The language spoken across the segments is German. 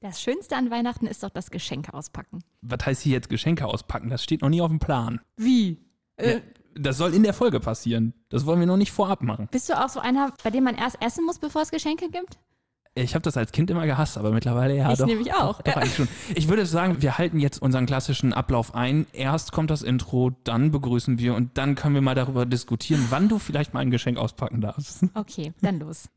Das Schönste an Weihnachten ist doch das Geschenke auspacken. Was heißt hier jetzt Geschenke auspacken? Das steht noch nie auf dem Plan. Wie? Äh, Ja, das soll in der Folge passieren. Das wollen wir noch nicht vorab machen. Bist du auch so einer, bei dem man erst essen muss, bevor es Geschenke gibt? Ich habe das als Kind immer gehasst, aber mittlerweile ja Ich doch. nämlich auch. Doch, doch schon. Ich würde sagen, wir halten jetzt unseren klassischen Ablauf ein. Erst kommt das Intro, dann begrüßen wir und dann können wir mal darüber diskutieren, wann du vielleicht mal ein Geschenk auspacken darfst. Okay, dann los.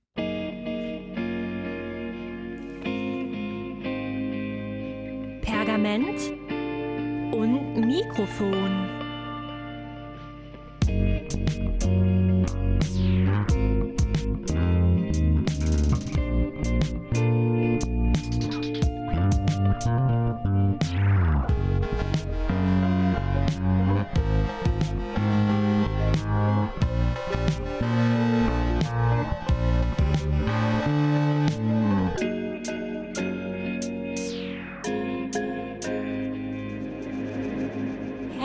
Pergament und Mikrofon.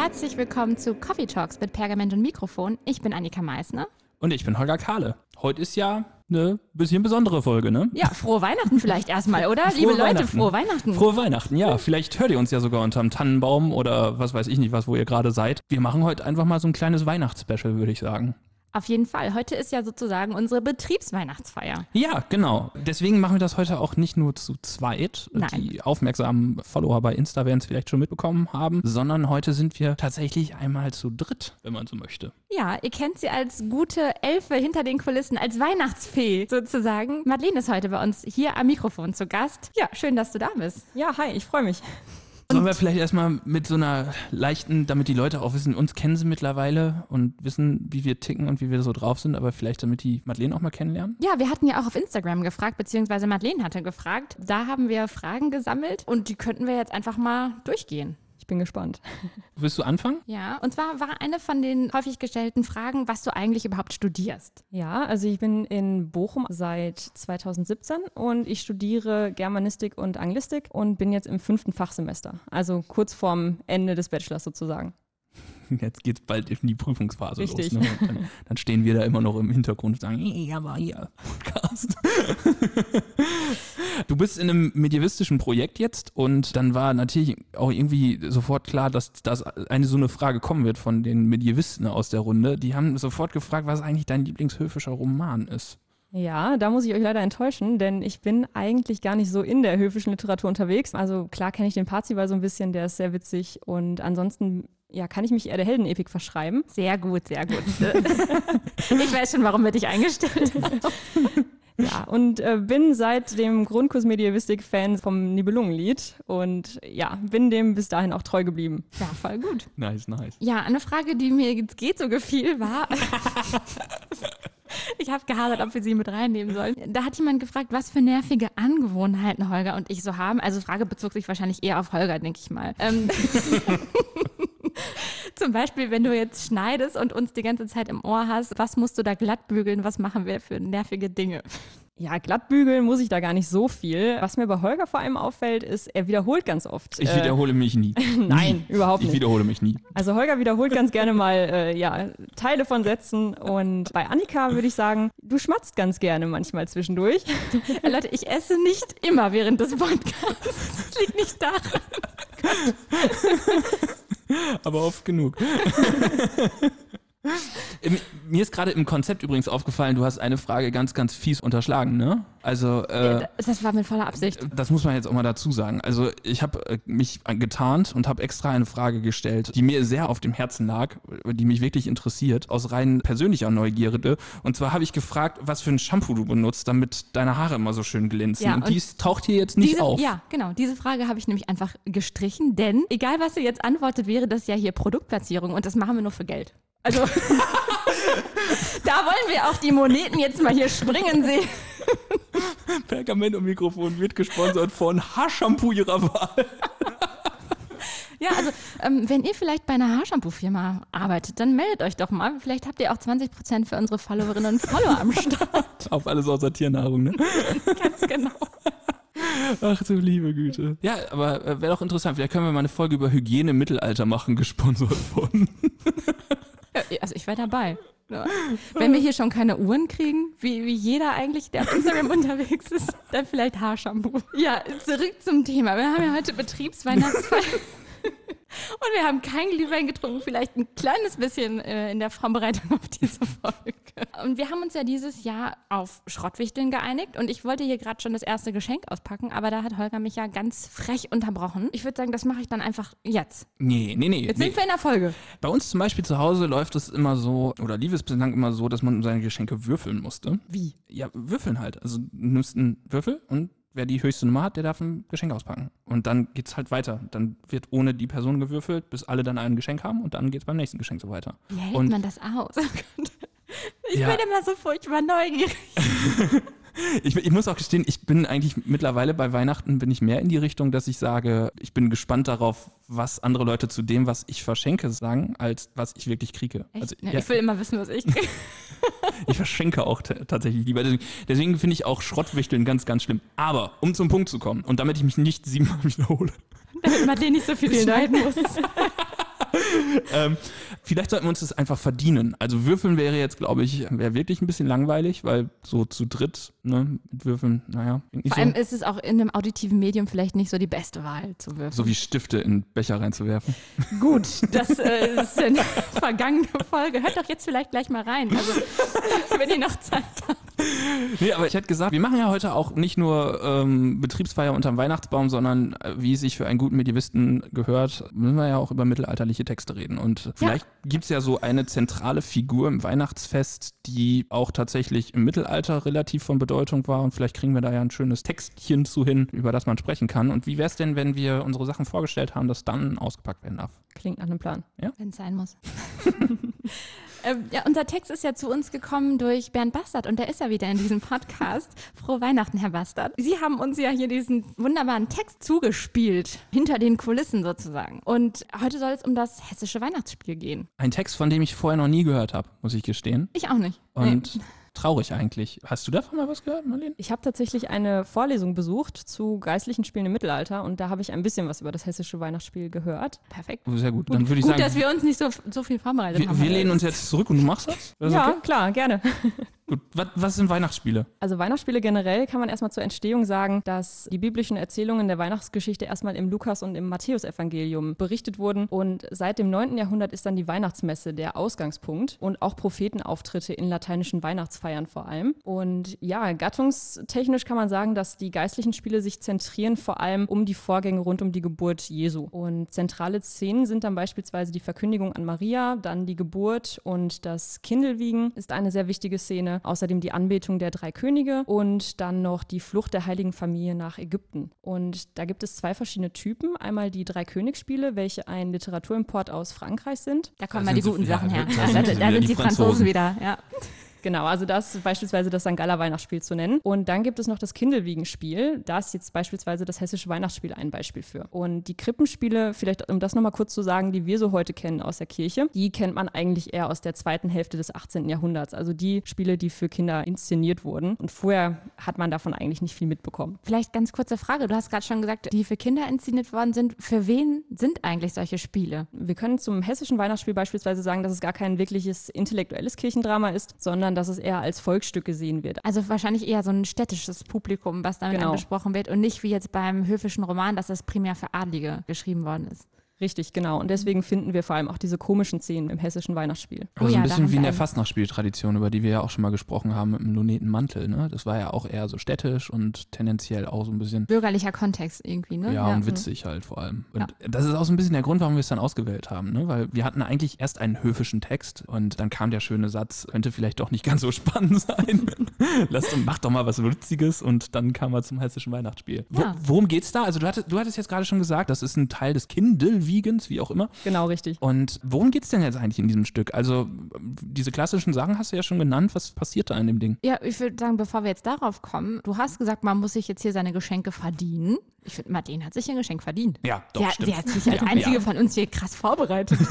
Herzlich willkommen zu Coffee Talks mit Pergament und Mikrofon. Ich bin Annika Meissner. Und ich bin Holger Kahle. Heute ist ja eine bisschen besondere Folge, ne? Ja, frohe Weihnachten vielleicht erstmal, oder? Frohe Liebe Leute, frohe Weihnachten. Frohe Weihnachten, ja. Vielleicht hört ihr uns ja sogar unterm Tannenbaum oder was weiß ich nicht, was, wo ihr gerade seid. Wir machen heute einfach mal so ein kleines Weihnachtsspecial, würde ich sagen. Auf jeden Fall. Heute ist ja sozusagen unsere Betriebsweihnachtsfeier. Ja, genau. Deswegen machen wir das heute auch nicht nur zu zweit. Nein. Die aufmerksamen Follower bei Insta werden es vielleicht schon mitbekommen haben, sondern heute sind wir tatsächlich einmal zu dritt, wenn man so möchte. Ja, ihr kennt sie als gute Elfe hinter den Kulissen, als Weihnachtsfee sozusagen. Madeleine ist heute bei uns hier am Mikrofon zu Gast. Ja, schön, dass du da bist. Ja, hi, ich freue mich. Sollen wir vielleicht erstmal mit so einer leichten, damit die Leute auch wissen, uns kennen sie mittlerweile und wissen, wie wir ticken und wie wir so drauf sind, aber vielleicht damit die Madeleine auch mal kennenlernen? Ja, wir hatten ja auch auf Instagram gefragt, beziehungsweise Madeleine hatte gefragt. Da haben wir Fragen gesammelt und die könnten wir jetzt einfach mal durchgehen. Ich bin gespannt. Willst du anfangen? Ja, und zwar war eine von den häufig gestellten Fragen, was du eigentlich überhaupt studierst. Ja, also ich bin in Bochum seit 2017 und ich studiere Germanistik und Anglistik und bin jetzt im fünften Fachsemester, also kurz vorm Ende des Bachelors sozusagen. Jetzt geht's bald in die Prüfungsphase Richtig. los. Ne? Dann, dann stehen wir da immer noch im Hintergrund und sagen, "Hey, aber hier, Podcast. du bist in einem medievistischen Projekt jetzt und dann war natürlich auch irgendwie sofort klar, dass das eine so eine Frage kommen wird von den Medievisten aus der Runde. Die haben sofort gefragt, was eigentlich dein Lieblingshöfischer Roman ist. Ja, da muss ich euch leider enttäuschen, denn ich bin eigentlich gar nicht so in der höfischen Literatur unterwegs. Also klar kenne ich den Parzival so ein bisschen, der ist sehr witzig und ansonsten ja, kann ich mich eher der Heldenepik verschreiben. Sehr gut, sehr gut. ich weiß schon, warum wir dich eingestellt haben. Ja, und äh, bin seit dem Grundkurs Medievistik Fan vom Nibelungenlied und ja, bin dem bis dahin auch treu geblieben. Ja, voll gut. Nice, nice. Ja, eine Frage, die mir jetzt geht so gefiel, war. ich habe gehadert, ob wir sie mit reinnehmen sollen. Da hat jemand gefragt, was für nervige Angewohnheiten Holger und ich so haben. Also Frage bezog sich wahrscheinlich eher auf Holger, denke ich mal. Ähm, Zum Beispiel, wenn du jetzt schneidest und uns die ganze Zeit im Ohr hast, was musst du da glatt bügeln? Was machen wir für nervige Dinge? Ja, glattbügeln muss ich da gar nicht so viel. Was mir bei Holger vor allem auffällt, ist, er wiederholt ganz oft. Ich äh, wiederhole mich nie. Nein, überhaupt Ich nicht. wiederhole mich nie. Also Holger wiederholt ganz gerne mal äh, ja, Teile von Sätzen und bei Annika würde ich sagen, du schmatzt ganz gerne manchmal zwischendurch. Äh, Leute, ich esse nicht immer während des Podcasts. Das liegt nicht daran. aber oft genug. Mir ist gerade im Konzept übrigens aufgefallen, du hast eine Frage ganz, ganz fies unterschlagen, ne? Also, äh, Das war mit voller Absicht. das muss man jetzt auch mal dazu sagen. Also, ich habe äh, mich getarnt und habe extra eine Frage gestellt, die mir sehr auf dem Herzen lag, die mich wirklich interessiert, aus rein persönlicher Neugierde. Und zwar habe ich gefragt, was für ein Shampoo du benutzt, damit deine Haare immer so schön glänzen. Ja, und und dies taucht hier jetzt nicht diese, auf. Ja, genau. Diese Frage habe ich nämlich einfach gestrichen, denn egal was ihr jetzt antwortet, wäre das ja hier Produktplatzierung und das machen wir nur für Geld. Also da wollen wir auch die Moneten jetzt mal hier springen sehen. Pergament und Mikrofon wird gesponsert von Haarshampoo ihrer Wahl. Ja, also ähm, wenn ihr vielleicht bei einer Haarshampoo-Firma arbeitet, dann meldet euch doch mal. Vielleicht habt ihr auch 20% für unsere Followerinnen und Follower am Start. Auf alles außer Tiernahrung, ne? Ganz genau. Ach du liebe Güte. Ja, aber äh, wäre doch interessant. Vielleicht können wir mal eine Folge über Hygiene im Mittelalter machen, gesponsert von. Also ich wäre dabei. Wenn wir hier schon keine Uhren kriegen, wie, wie jeder eigentlich, der auf Instagram unterwegs ist, dann vielleicht Haarshampoo. Ja, zurück zum Thema. Wir haben ja heute Betriebsweihnachtsfeier. Und wir haben kein Glühwein getrunken, vielleicht ein kleines bisschen äh, in der Vorbereitung auf diese Folge. Und wir haben uns ja dieses Jahr auf Schrottwichteln geeinigt und ich wollte hier gerade schon das erste Geschenk auspacken, aber da hat Holger mich ja ganz frech unterbrochen. Ich würde sagen, das mache ich dann einfach jetzt. Nee, nee, nee. Jetzt nee. sind wir in der Folge. Bei uns zum Beispiel zu Hause läuft es immer so, oder lief es bislang immer so, dass man seine Geschenke würfeln musste. Wie? Ja, würfeln halt. Also du nimmst einen Würfel und wer die höchste Nummer hat, der darf ein Geschenk auspacken. Und dann geht's halt weiter. Dann wird ohne die Person gewürfelt, bis alle dann ein Geschenk haben und dann geht's beim nächsten Geschenk so weiter. Wie hält Und- man das aus? Ich Ja. bin immer so furchtbar neugierig. Ich, ich muss auch gestehen, ich bin eigentlich mittlerweile bei Weihnachten bin ich mehr in die Richtung, dass ich sage, ich bin gespannt darauf, was andere Leute zu dem, was ich verschenke, sagen, als was ich wirklich kriege. Also, ja, ja, Ich will immer wissen, was ich kriege. ich verschenke auch tatsächlich lieber. Deswegen, deswegen finde ich auch Schrottwichteln ganz, ganz schlimm. Aber um zum Punkt zu kommen und damit ich mich nicht siebenmal wiederhole, Damit man den nicht so viel schneiden muss. ähm, vielleicht sollten wir uns das einfach verdienen. Also würfeln wäre jetzt, glaube ich, wäre wirklich ein bisschen langweilig, weil so zu dritt ne, mit Würfeln, naja, Vor so, allem ist es auch in einem auditiven Medium vielleicht nicht so die beste Wahl zu würfeln. so wie Stifte in Becher reinzuwerfen. Gut, das äh, ist eine vergangene Folge. Hört doch jetzt vielleicht gleich mal rein. Also, wenn ihr noch Zeit habt. Nee, aber ich hätte gesagt, wir machen ja heute auch nicht nur ähm, Betriebsfeier unterm Weihnachtsbaum, sondern äh, wie es sich für einen guten Medievisten gehört, müssen wir ja auch über mittelalterliche Texte reden. Und vielleicht gibt's ja so eine zentrale Figur im Weihnachtsfest, die auch tatsächlich im Mittelalter relativ von Bedeutung war. Und vielleicht kriegen wir da ja ein schönes Textchen zu hin, über das man sprechen kann. Und wie wäre es denn, wenn wir unsere Sachen vorgestellt haben, das dann ausgepackt werden darf? Klingt nach einem Plan. Wenn es sein muss. ähm, ja, unser Text ist ja zu uns gekommen durch Bernd Bastard und der ist ja wieder in diesem Podcast. Frohe Weihnachten, Herr Bastard. Sie haben uns ja hier diesen wunderbaren Text zugespielt, hinter den Kulissen sozusagen. Und heute soll es um das hessische Weihnachtsspiel gehen. Ein Text, von dem ich vorher noch nie gehört habe, muss ich gestehen. Ich auch nicht. Und traurig eigentlich. Hast du davon mal was gehört, Marlene? Ich habe tatsächlich eine Vorlesung besucht zu geistlichen Spielen im Mittelalter und da habe ich ein bisschen was über das hessische Weihnachtsspiel gehört. Perfekt. Sehr gut. Dann würde ich Gut, sagen, dass wir uns nicht so, so viel vorbereitet Wir, haben. wir lehnen uns jetzt zurück und du machst das? das ja, okay? klar, gerne. Gut. Was, was sind Weihnachtsspiele? Also Weihnachtsspiele generell kann man erstmal zur Entstehung sagen, dass die biblischen Erzählungen der Weihnachtsgeschichte erstmal im Lukas- und im Matthäusevangelium berichtet wurden und seit dem 9. Jahrhundert ist dann die Weihnachtsmesse der Ausgangspunkt und auch Prophetenauftritte in lateinischen Weihnachtsfeiern vor allem. Und ja, gattungstechnisch kann man sagen, dass die geistlichen Spiele sich zentrieren vor allem um die Vorgänge rund um die Geburt Jesu. Und zentrale Szenen sind dann beispielsweise die Verkündigung an Maria, dann die Geburt und das Kindelwiegen ist eine sehr wichtige Szene. Außerdem die Anbetung der drei Könige und dann noch die Flucht der heiligen Familie nach Ägypten. Und da gibt es zwei verschiedene Typen. Einmal die drei Königsspiele, welche ein Literaturimport aus Frankreich sind. Da kommen Da mal die guten ja, Sachen her. da sind da, die Franzosen Franzosen. wieder. Ja. Genau, also das ist beispielsweise das St. Galler Weihnachtsspiel zu nennen. Und dann gibt es noch das Kindelwiegenspiel. Da ist jetzt beispielsweise das hessische Weihnachtsspiel ein Beispiel für. Und die Krippenspiele, vielleicht um das nochmal kurz zu sagen, die wir so heute kennen aus der Kirche, die kennt man eigentlich eher aus der zweiten Hälfte des 18. Jahrhunderts. Also die Spiele, die für Kinder inszeniert wurden. Und vorher hat man davon eigentlich nicht viel mitbekommen. Vielleicht ganz kurze Frage. Du hast gerade schon gesagt, die für Kinder inszeniert worden sind. Für wen sind eigentlich solche Spiele? Wir können zum hessischen Weihnachtsspiel beispielsweise sagen, dass es gar kein wirkliches intellektuelles Kirchendrama ist, sondern dass es eher als Volksstück gesehen wird. Also wahrscheinlich eher so ein städtisches Publikum, was damit Genau. angesprochen wird und nicht wie jetzt beim höfischen Roman, dass das primär für Adlige geschrieben worden ist. Richtig, genau. Und deswegen finden wir vor allem auch diese komischen Szenen im hessischen Weihnachtsspiel. Also ja, ein bisschen wie in der. Fastnachtsspieltradition, über die wir ja auch schon mal gesprochen haben mit dem Lunetenmantel. Ne? Das war ja auch eher so städtisch und tendenziell auch so ein bisschen Bürgerlicher Kontext irgendwie, ne? Ja, und witzig halt vor allem. Und das ist auch so ein bisschen der Grund, warum wir es dann ausgewählt haben, ne? Weil wir hatten eigentlich erst einen höfischen Text und dann kam der schöne Satz, könnte vielleicht doch nicht ganz so spannend sein. Lasst uns, macht doch mal was Witziges und dann kam er zum hessischen Weihnachtsspiel. Wo, Ja. Worum geht's da? Also du hattest, du hattest jetzt gerade schon gesagt, das ist ein Teil des Kindelwiegens, wie auch immer. Genau, richtig. Und worum geht's denn jetzt eigentlich in diesem Stück? Also diese klassischen Sachen hast du ja schon genannt. Was passiert da in dem Ding? Ja, ich würde sagen, bevor wir jetzt darauf kommen, du hast gesagt, man muss sich jetzt hier seine Geschenke verdienen. Ich finde, Marlene hat sich ein Geschenk verdient. Ja, doch, sie, hat- stimmt. sie hat sich als Ja, einzige ja. von uns hier krass vorbereitet.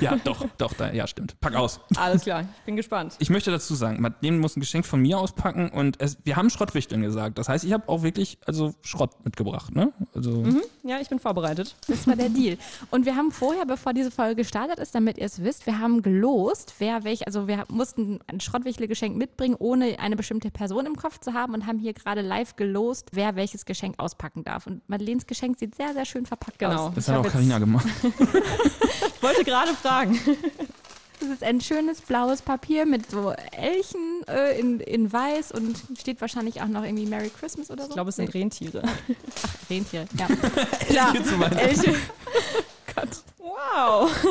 Ja, doch, doch, da, ja, stimmt. Pack aus. Alles klar, ich bin gespannt. Ich möchte dazu sagen, Madeleine muss ein Geschenk von mir auspacken und es, wir haben Schrottwichteln gesagt. Das heißt, ich habe auch wirklich also Schrott mitgebracht, ne? Also Ja, ich bin vorbereitet. Das war der Deal. Und wir haben vorher, bevor diese Folge gestartet ist, damit ihr es wisst, wir haben gelost, wer welch, also wir mussten ein Schrottwichtelgeschenk mitbringen, ohne eine bestimmte Person im Kopf zu haben und haben hier gerade live gelost, wer welches Geschenk auspacken darf. Und Madeleines Geschenk sieht sehr, sehr schön verpackt Genau. aus. das Ich hat auch Karina gemacht. Ich wollte gerade fragen. Das ist ein schönes blaues Papier mit so Elchen äh, in, in weiß und steht wahrscheinlich auch noch irgendwie Merry Christmas oder so. Ich glaube, es sind Rentiere. Rentiere. Ja. Meinen- Elche. Wow!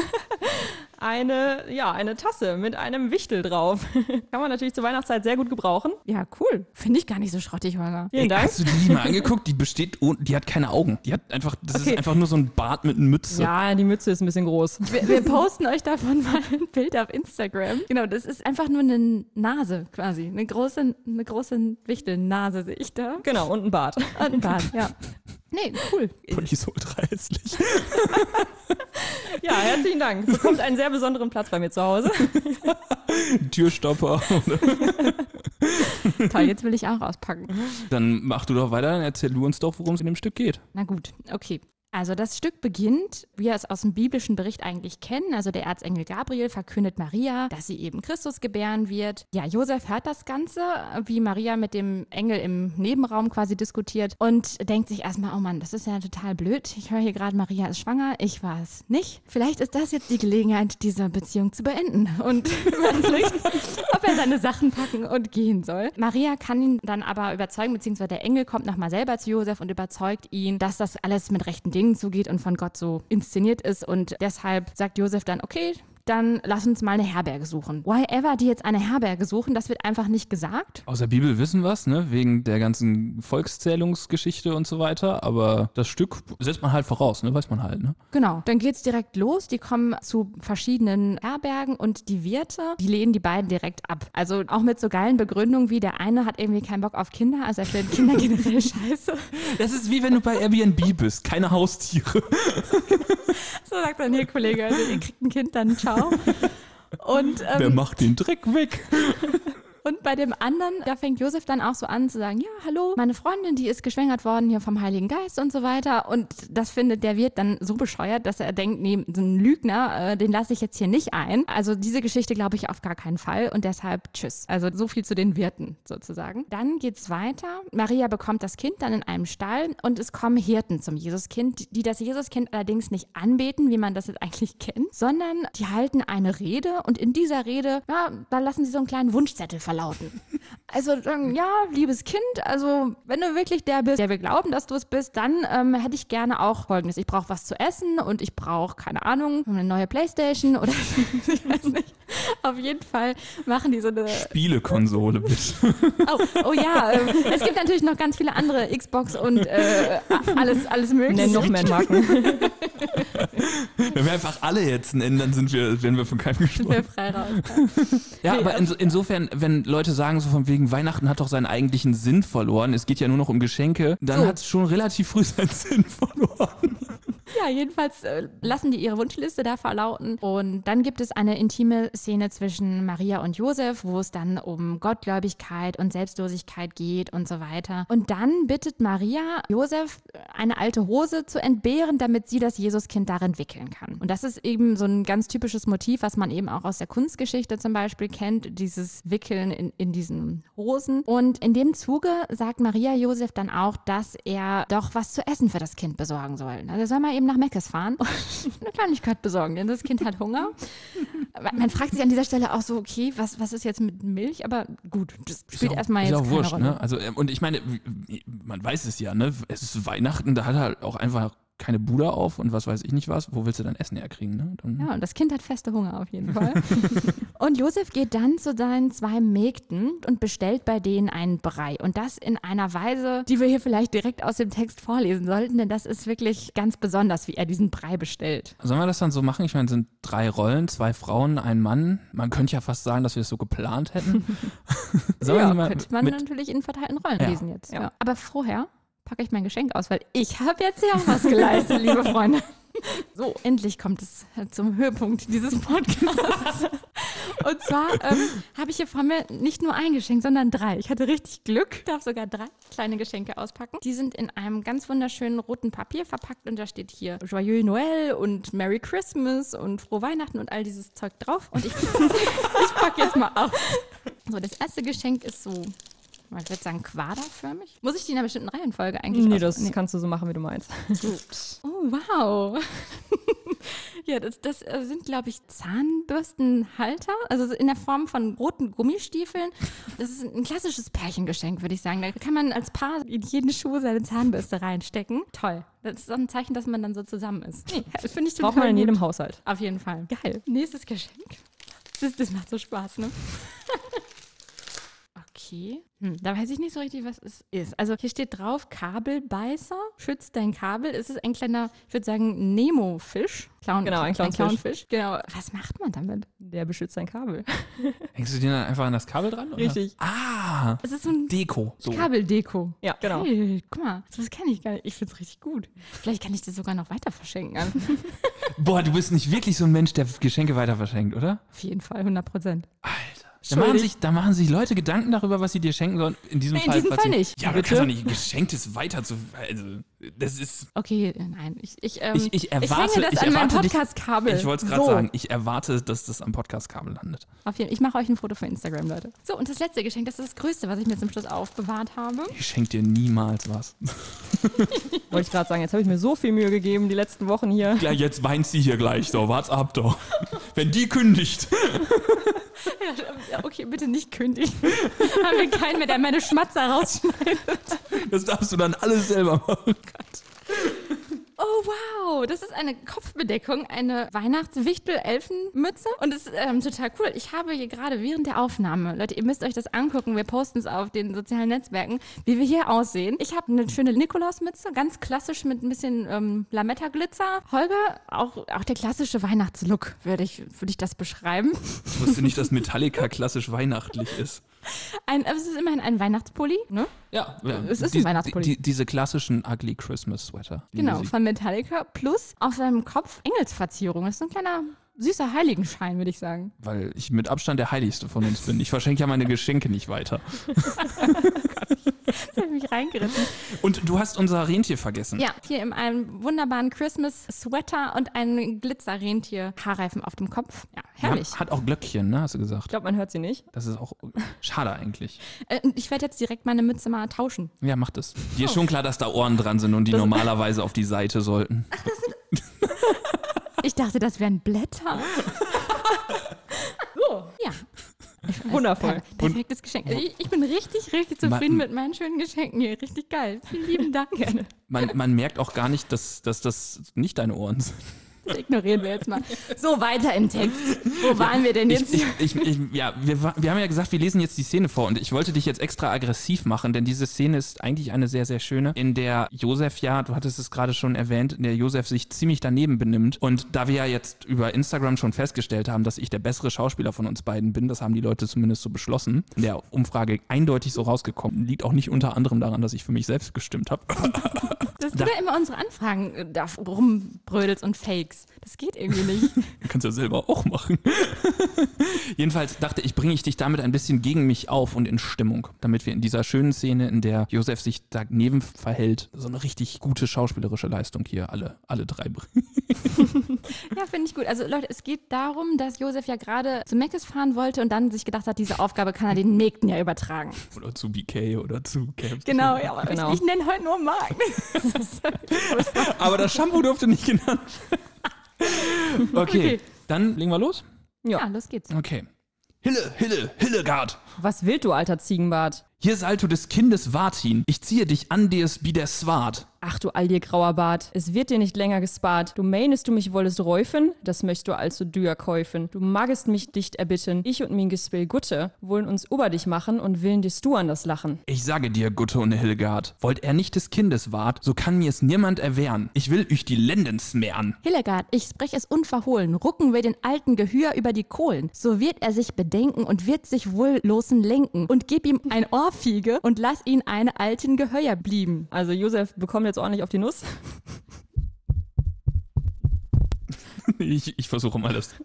Eine, ja, eine Tasse mit einem Wichtel drauf. Kann man natürlich zur Weihnachtszeit sehr gut gebrauchen. ja, cool. Finde ich gar nicht so schrottig, Holger. Vielen Ey, Dank. Hast du die mal angeguckt? Die besteht, ohne, die hat keine Augen. Die hat einfach, das Okay. ist einfach nur so ein Bart mit Mütze. Ja, die Mütze ist ein bisschen groß. Wir, wir posten euch davon mal ein Bild auf Instagram. Genau, das ist einfach nur eine Nase quasi. Eine große, eine große Wichtelnase sehe ich da. Genau, und ein Bart. Und ein Bart, ja. Nee, cool. Und die ist ultra hässlich. Ja, herzlichen Dank. Bekommt einen sehr besonderen Platz bei mir zu Hause. Türstopper. Toll, jetzt will ich auch auspacken. Dann mach du doch weiter, dann erzähl du uns doch, worum es in dem Stück geht. Na gut, okay. Also das Stück beginnt, wie wir es aus dem biblischen Bericht eigentlich kennen. Also der Erzengel Gabriel verkündet Maria, dass sie eben Christus gebären wird. Ja, Josef hört das Ganze, wie Maria mit dem Engel im Nebenraum quasi diskutiert und denkt sich erstmal, oh Mann, das ist ja total blöd. Ich höre hier gerade, Maria ist schwanger. Ich war es nicht. Vielleicht ist das jetzt die Gelegenheit, diese Beziehung zu beenden und überlegt, ob er seine Sachen packen und gehen soll. Maria kann ihn dann aber überzeugen, beziehungsweise der Engel kommt nochmal selber zu Josef und überzeugt ihn, dass das alles mit rechten Dingen zugeht und von Gott so inszeniert ist. Und deshalb sagt Josef dann, okay, dann lass uns mal eine Herberge suchen. Why ever die jetzt eine Herberge suchen, das wird einfach nicht gesagt. Aus der Bibel wissen wir ne? Wegen der ganzen Volkszählungsgeschichte und so weiter. Aber das Stück setzt man halt voraus, ne? Weiß man halt, ne? Genau, dann geht's direkt los. Die kommen zu verschiedenen Herbergen und die Wirte, die lehnen die beiden direkt ab. Also auch mit so geilen Begründungen wie der eine hat irgendwie keinen Bock auf Kinder, also er findet Kinder generell scheiße. Das ist wie wenn du bei Airbnb bist. Keine Haustiere. So sagt dann hier Kollege, also ihr kriegt ein Kind, dann ciao. Und, Wer ähm, macht den Dreck weg? und bei dem anderen, da fängt Josef dann auch so an zu sagen, ja, hallo, meine Freundin, die ist geschwängert worden hier vom Heiligen Geist und so weiter. Und das findet der Wirt dann so bescheuert, dass er denkt, nee, so ein Lügner, äh, den lasse ich jetzt hier nicht ein. Also diese Geschichte glaube ich auf gar keinen Fall und deshalb tschüss. Also so viel zu den Wirten sozusagen. Dann geht's weiter. Maria bekommt das Kind dann in einem Stall und es kommen Hirten zum Jesuskind, die das Jesuskind allerdings nicht anbeten, wie man das jetzt eigentlich kennt, sondern die halten eine Rede und in dieser Rede, ja, da lassen sie so einen kleinen Wunschzettel verlauten. Also sagen, ja, liebes Kind, also wenn du wirklich der bist, der wir glauben, dass du es bist, dann ähm, hätte ich gerne auch Folgendes. Ich brauche was zu essen und ich brauche, keine Ahnung, eine neue Playstation oder ich weiß nicht. Auf jeden Fall machen die so eine Spielekonsole, bitte. Oh, oh ja, ähm, es gibt natürlich noch ganz viele andere Xbox und äh, alles, alles mögliche. Nenn noch mehr Marken. Wenn wir einfach alle jetzt nennen, dann sind wir, werden wir von keinem Sind wir gesprochen. frei raus. Ja, aber in, insofern, wenn Leute sagen, so von wegen Weihnachten hat doch seinen eigentlichen Sinn verloren, es geht ja nur noch um Geschenke, dann So. hat es schon relativ früh seinen Sinn verloren. Ja, jedenfalls äh, lassen die ihre Wunschliste da verlauten. Und dann gibt es eine intime Szene zwischen Maria und Josef, wo es dann um Gottgläubigkeit und Selbstlosigkeit geht und so weiter. Und dann bittet Maria Josef, eine alte Hose zu entbehren, damit sie das Jesuskind darin wickeln kann. Und das ist eben so ein ganz typisches Motiv, was man eben auch aus der Kunstgeschichte zum Beispiel kennt, dieses Wickeln in, in diesen Hosen. Und in dem Zuge sagt Maria Josef dann auch, dass er doch was zu essen für das Kind besorgen soll. Also soll man eben nach Meckes fahren und eine Kleinigkeit besorgen, denn das Kind hat Hunger. Man fragt sich an dieser Stelle auch so, okay, was, was ist jetzt mit Milch? Aber gut, das spielt Ist auch- erstmal ist jetzt auch keine wurscht, Rolle. ne? Also, ähm, und ich meine, man weiß es ja, ne? Es ist Weihnachten, da hat er halt auch einfach keine Bude auf und was weiß ich nicht was. Wo willst du dann Essen herkriegen, ne? Dann, Ja, und das Kind hat feste Hunger auf jeden Fall. und Josef geht dann zu seinen zwei Mägden und bestellt bei denen einen Brei. Und das in einer Weise, die wir hier vielleicht direkt aus dem Text vorlesen sollten, denn das ist wirklich ganz besonders, wie er diesen Brei bestellt. Sollen wir das dann so machen? Ich meine, es sind drei Rollen, zwei Frauen, ein Mann. Man könnte ja fast sagen, dass wir es so geplant hätten. Ja, könnte man mit, natürlich in verteilten Rollen Ja. lesen jetzt. Ja. Ja. Aber vorher packe ich mein Geschenk aus, weil ich habe jetzt ja auch was geleistet, liebe Freunde. So, endlich kommt es zum Höhepunkt dieses Podcasts. Und zwar ähm, habe ich hier vor mir nicht nur ein Geschenk, sondern drei. Ich hatte richtig Glück, Ich darf sogar drei kleine Geschenke auspacken. Die sind in einem ganz wunderschönen roten Papier verpackt und da steht hier Joyeux Noël und Merry Christmas und Frohe Weihnachten und all dieses Zeug drauf. Und ich, ich packe jetzt mal aus. So, das erste Geschenk ist so ich würde sagen quaderförmig. Muss ich die in einer bestimmten Reihenfolge eigentlich Nee, das kannst du so machen, wie du meinst. Oh, wow. ja, das, das äh, sind, glaube ich, Zahnbürstenhalter. Also so in der Form von roten Gummistiefeln. Das ist ein klassisches Pärchengeschenk, würde ich sagen. Da kann man als Paar in jeden Schuh seine Zahnbürste reinstecken. Toll. Das ist auch ein Zeichen, dass man dann so zusammen ist. Nee, finde ich total Braucht man in gut. jedem Haushalt. Auf jeden Fall. Geil. Nächstes Geschenk. Das, das macht so Spaß, ne? Okay. Hm, da weiß ich nicht so richtig, was es ist. Also hier steht drauf, Kabelbeißer, schützt dein Kabel. Es ist ein kleiner, ich würde sagen, Nemo-Fisch. Clown, Genau, ein Clownfisch. Clownfisch. Genau. Was macht man damit? Der beschützt sein Kabel. Hängst du den dann einfach an das Kabel dran? Oder? Richtig. Ah, Es ist so ein Deko. So. Kabeldeko. Ja, genau. Hey, guck mal, das kenne ich gar nicht. Ich finde es richtig gut. Vielleicht kann ich das sogar noch weiter verschenken. Boah, du bist nicht wirklich so ein Mensch, der Geschenke weiter verschenkt, oder? Auf jeden Fall, 100 Prozent. Alter. Da machen, sich, da machen sich Leute Gedanken darüber, was sie dir schenken sollen. In diesem Nee, in Fall, diesem Fall nicht. Ja, aber du kannst doch nicht Geschenktes weiter zu. Also, das ist. Okay, nein. Ich, ich, ähm, Ich, ich erwarte, hänge das ich an meinem Podcast-Kabel. Ich wollte es gerade So. sagen. Ich erwarte, dass das am Podcast-Kabel landet. Auf jeden, ich mache euch ein Foto für Instagram, Leute. So, und das letzte Geschenk, das ist das Größte, was ich mir zum Schluss aufbewahrt habe. Ich schenke dir niemals was. Wollte ich gerade sagen, jetzt habe ich mir so viel Mühe gegeben die letzten Wochen hier. Ja, jetzt weint sie hier gleich. So, wart's ab doch. Wenn die kündigt. Ja, okay, bitte nicht kündigen. Haben wir keinen mehr, der meine Schmatzer rausschneidet. Das darfst du dann alles selber machen. Oh, wow. Das ist eine Kopfbedeckung, eine Weihnachtswichtel-Elfenmütze. Und es ist ähm, total cool. Ich habe hier gerade während der Aufnahme, Leute, ihr müsst euch das angucken. Wir posten es auf den sozialen Netzwerken, wie wir hier aussehen. Ich habe eine schöne Nikolausmütze, ganz klassisch mit ein bisschen ähm, Lametta-Glitzer. Holger, auch, auch der klassische Weihnachtslook, würde ich, würde ich das beschreiben. Ich wusste nicht, dass Metallica klassisch weihnachtlich ist. Ein, es ist immerhin ein Weihnachtspulli, ne? Ja, Es ist ein Weihnachtspulli. Die, diese klassischen Ugly Christmas Sweater. Genau, von Metallica. Plus auf seinem Kopf Engelsverzierung. Das ist so ein kleiner süßer Heiligenschein, würde ich sagen. Weil ich mit Abstand der Heiligste von uns bin. Ich verschenke ja meine Geschenke nicht weiter. Das habe ich mich reingerissen. Und du hast unser Rentier vergessen. Ja, hier in einem wunderbaren Christmas-Sweater und einen Glitzer-Rentier-Haarreifen auf dem Kopf. Ja, herrlich. Ja, hat auch Glöckchen, ne? Hast du gesagt. Ich glaube, man hört sie nicht. Das ist auch schade eigentlich. Äh, ich werde jetzt direkt meine Mütze mal tauschen. Ja, mach das. Dir ist schon klar, dass da Ohren dran sind und die normalerweise auf die Seite sollten. Ich dachte, das wären Blätter. Wundervoll. Per perfektes Geschenk. Ich, ich bin richtig, richtig zufrieden mit meinen schönen Geschenken hier. Richtig geil. Vielen lieben Dank. Gerne. Man, man merkt auch gar nicht, dass, dass das nicht deine Ohren sind. Das ignorieren wir jetzt mal. So, weiter im Text. Wo waren wir denn jetzt? Ich, ich, ich, ja, wir, wir haben ja gesagt, wir lesen jetzt die Szene vor und ich wollte dich jetzt extra aggressiv machen, denn diese Szene ist eigentlich eine sehr, sehr schöne, in der Josef ja, du hattest es gerade schon erwähnt, in der Josef sich ziemlich daneben benimmt. Und da wir ja jetzt über Instagram schon festgestellt haben, dass ich der bessere Schauspieler von uns beiden bin, das haben die Leute zumindest so beschlossen, in der Umfrage eindeutig so rausgekommen, liegt auch nicht unter anderem daran, dass ich für mich selbst gestimmt habe. Dass du da immer unsere Anfragen da rumbrödelst und fakes. Das geht irgendwie nicht. Du kannst ja selber auch machen. Jedenfalls dachte ich, bringe ich dich damit ein bisschen gegen mich auf und in Stimmung, damit wir in dieser schönen Szene, in der Josef sich daneben verhält, so eine richtig gute schauspielerische Leistung hier alle, alle drei bringen. Ja, finde ich gut. Also Leute, es geht darum, dass Josef ja gerade zu Meckes fahren wollte und dann sich gedacht hat, diese Aufgabe kann er den Mägden ja übertragen. Oder zu BK oder zu Camp. Genau, ja, aber Genau. ich, ich nenne heute nur Marken. Aber das Shampoo durfte nicht genannt werden. Okay, Okay. dann legen wir los. Ja, los geht's. Okay. Hille, Hille, Hillegard. Was willst du, alter Ziegenbart? Hier ist Alto des Kindes Wartin. Ich ziehe dich an, dir es wie der Swart. Ach du all dir grauer Bart, es wird dir nicht länger gespart. Du meinest du mich wollest räufen, das möchtest du also dür käufen. Du magest mich dicht erbitten, ich und min Gespill Gutte wollen uns über dich machen und willen dis du an das Lachen. Ich sage dir, Gutte und Hildegard, wollt er nicht des Kindes wart, so kann mir es niemand erwehren. Ich will euch die Lenden smären. Hildegard, ich sprech es unverhohlen, rucken wir den alten Gehör über die Kohlen. So wird er sich bedenken und wird sich wohl losen lenken und gib ihm ein Ohrfiege und lass ihn eine alten Geheuer blieben. Also Josef bekommt jetzt ordentlich auf die Nuss. Ich, ich versuche mal das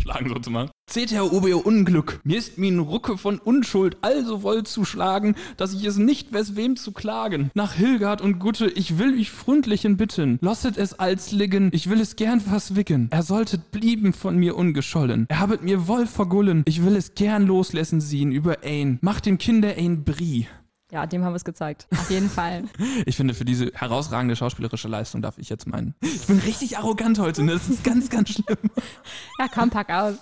Schlagen so zu machen. Seht Herr Ober ihr Unglück, mir ist min Rucke von Unschuld also wohl zu schlagen, dass ich es nicht wes wem zu klagen. Nach Hilgard und Gutte, ich will euch freundlichen bitten, losset es als liggen, ich will es gern verswicken. Er solltet blieben von mir ungeschollen, er habet mir wohl vergullen, ich will es gern loslassen sehen über ein, macht dem Kinder ein Brie. Ja, dem haben wir es gezeigt. Auf jeden Fall. Ich finde, für diese herausragende schauspielerische Leistung darf ich jetzt meinen. Ich bin richtig arrogant heute, ne? Das ist ganz, ganz schlimm. Ja, komm, pack aus.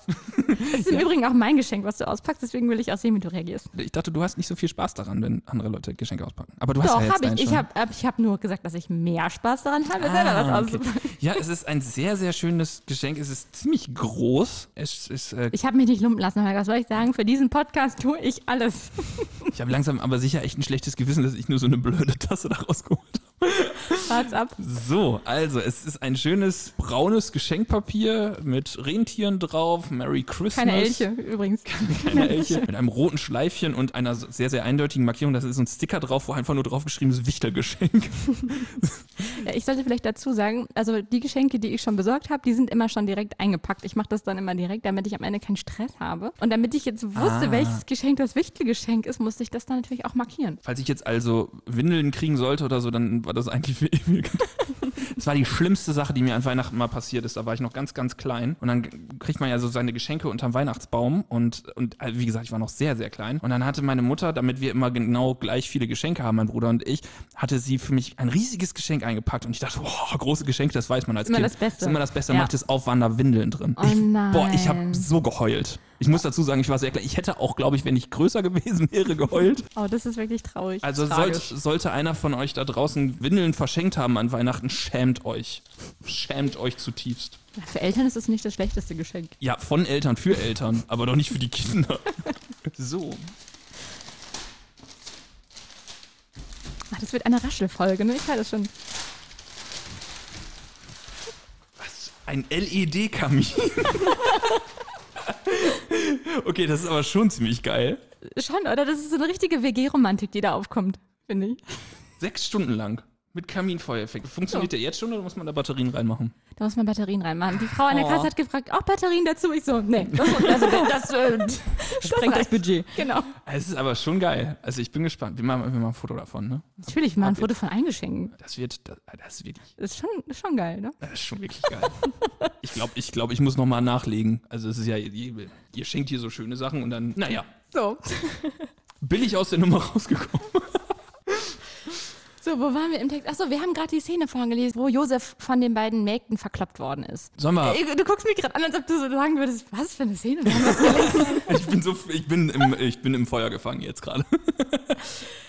Das ist im Übrigen auch mein Geschenk, was du auspackst, deswegen will ich auch sehen, wie du reagierst. Ich dachte, du hast nicht so viel Spaß daran, wenn andere Leute Geschenke auspacken. Aber du hast Doch, ja jetzt habe deinen ich. Ich habe ich hab nur gesagt, dass ich mehr Spaß daran habe, selber was Ah, okay. auszupacken. Ja, es ist ein sehr, sehr schönes Geschenk. Es ist ziemlich groß. Es ist, äh, Ich habe mich nicht lumpen lassen, Holger. Was soll ich sagen? Für diesen Podcast tue ich alles. ich habe langsam aber sicher echt ein schlechtes Gewissen, dass ich nur so eine blöde Tasse da rausgeholt habe. Wart's ab. So, also es ist ein schönes braunes Geschenkpapier mit Rentieren drauf. Merry Christmas. Keine Elche, übrigens. Keine Elche. Mit einem roten Schleifchen und einer sehr, sehr eindeutigen Markierung. Da ist so ein Sticker drauf, wo einfach nur drauf geschrieben ist Wichtelgeschenk. Ja, ich sollte vielleicht dazu sagen, also die Geschenke, die ich schon besorgt habe, die sind immer schon direkt eingepackt. Ich mache das dann immer direkt, damit ich am Ende keinen Stress habe. Und damit ich jetzt wusste, Ah. welches Geschenk das Wichtelgeschenk ist, musste ich das dann natürlich auch markieren. Falls ich jetzt also Windeln kriegen sollte oder so, dann war das eigentlich für ewig. Das war die schlimmste Sache, die mir an Weihnachten mal passiert ist. Da war ich noch ganz, ganz klein. Und dann kriegt man ja so seine Geschenke unterm Weihnachtsbaum. Und, und äh, wie gesagt, ich war noch sehr, sehr klein. Und dann hatte meine Mutter, damit wir immer genau gleich viele Geschenke haben, mein Bruder und ich, hatte sie für mich ein riesiges Geschenk eingepackt. Und ich dachte, boah, große Geschenke, das weiß man als Immer Kind. das Beste. ist immer das Beste. Ja. Macht es auf, waren da Windeln drin. Oh ich, nein. Boah, ich habe so geheult. Ich muss dazu sagen, ich war sehr klein. Ich hätte auch, glaube ich, wenn ich größer gewesen wäre, geheult. Oh, das ist wirklich traurig. Also sollt, Tragisch. sollte einer von euch da draußen Windeln verschenkt haben an Weihnachten, schämt euch. Schämt euch zutiefst. Für Eltern ist es nicht das schlechteste Geschenk. Ja, von Eltern für Eltern, aber doch nicht für die Kinder. So. Ach, das wird eine Raschelfolge, ne? Ich weiß das schon. Was? Ein LED-Kamin. okay, das ist aber schon ziemlich geil. Schon, oder? Das ist so eine richtige WG-Romantik, die da aufkommt, finde ich. Sechs Stunden lang. Mit Kaminfeuereffekt. Funktioniert der jetzt schon oder muss man da Batterien reinmachen? Da muss man Batterien reinmachen. Die Frau an der Oh. Kasse hat gefragt, auch Batterien dazu? Ich so, nee, das, also, das, äh, Sprengt das reicht. Budget. Genau. Es ist aber schon geil. Also ich bin gespannt. Wir machen, wir machen ein Foto davon, ne? Natürlich, mal ein Ab Foto von Eingeschenken. Das wird, das, das ist wirklich, Das ist schon, das schon geil, ne? das ist schon wirklich geil. ich glaube, ich, glaub, ich muss nochmal nachlegen. Also es ist ja, ihr, ihr schenkt hier so schöne Sachen und dann, naja, So. billig aus der Nummer rausgekommen. So, wo waren wir im Text? Achso, wir haben gerade die Szene vorgelesen, wo Josef von den beiden Mägden verkloppt worden ist. Sollen wir, Ey, Du guckst mich gerade an, als ob du so sagen würdest, was für eine Szene? Gelesen. ich bin so, ich bin im, ich bin im Feuer gefangen jetzt gerade.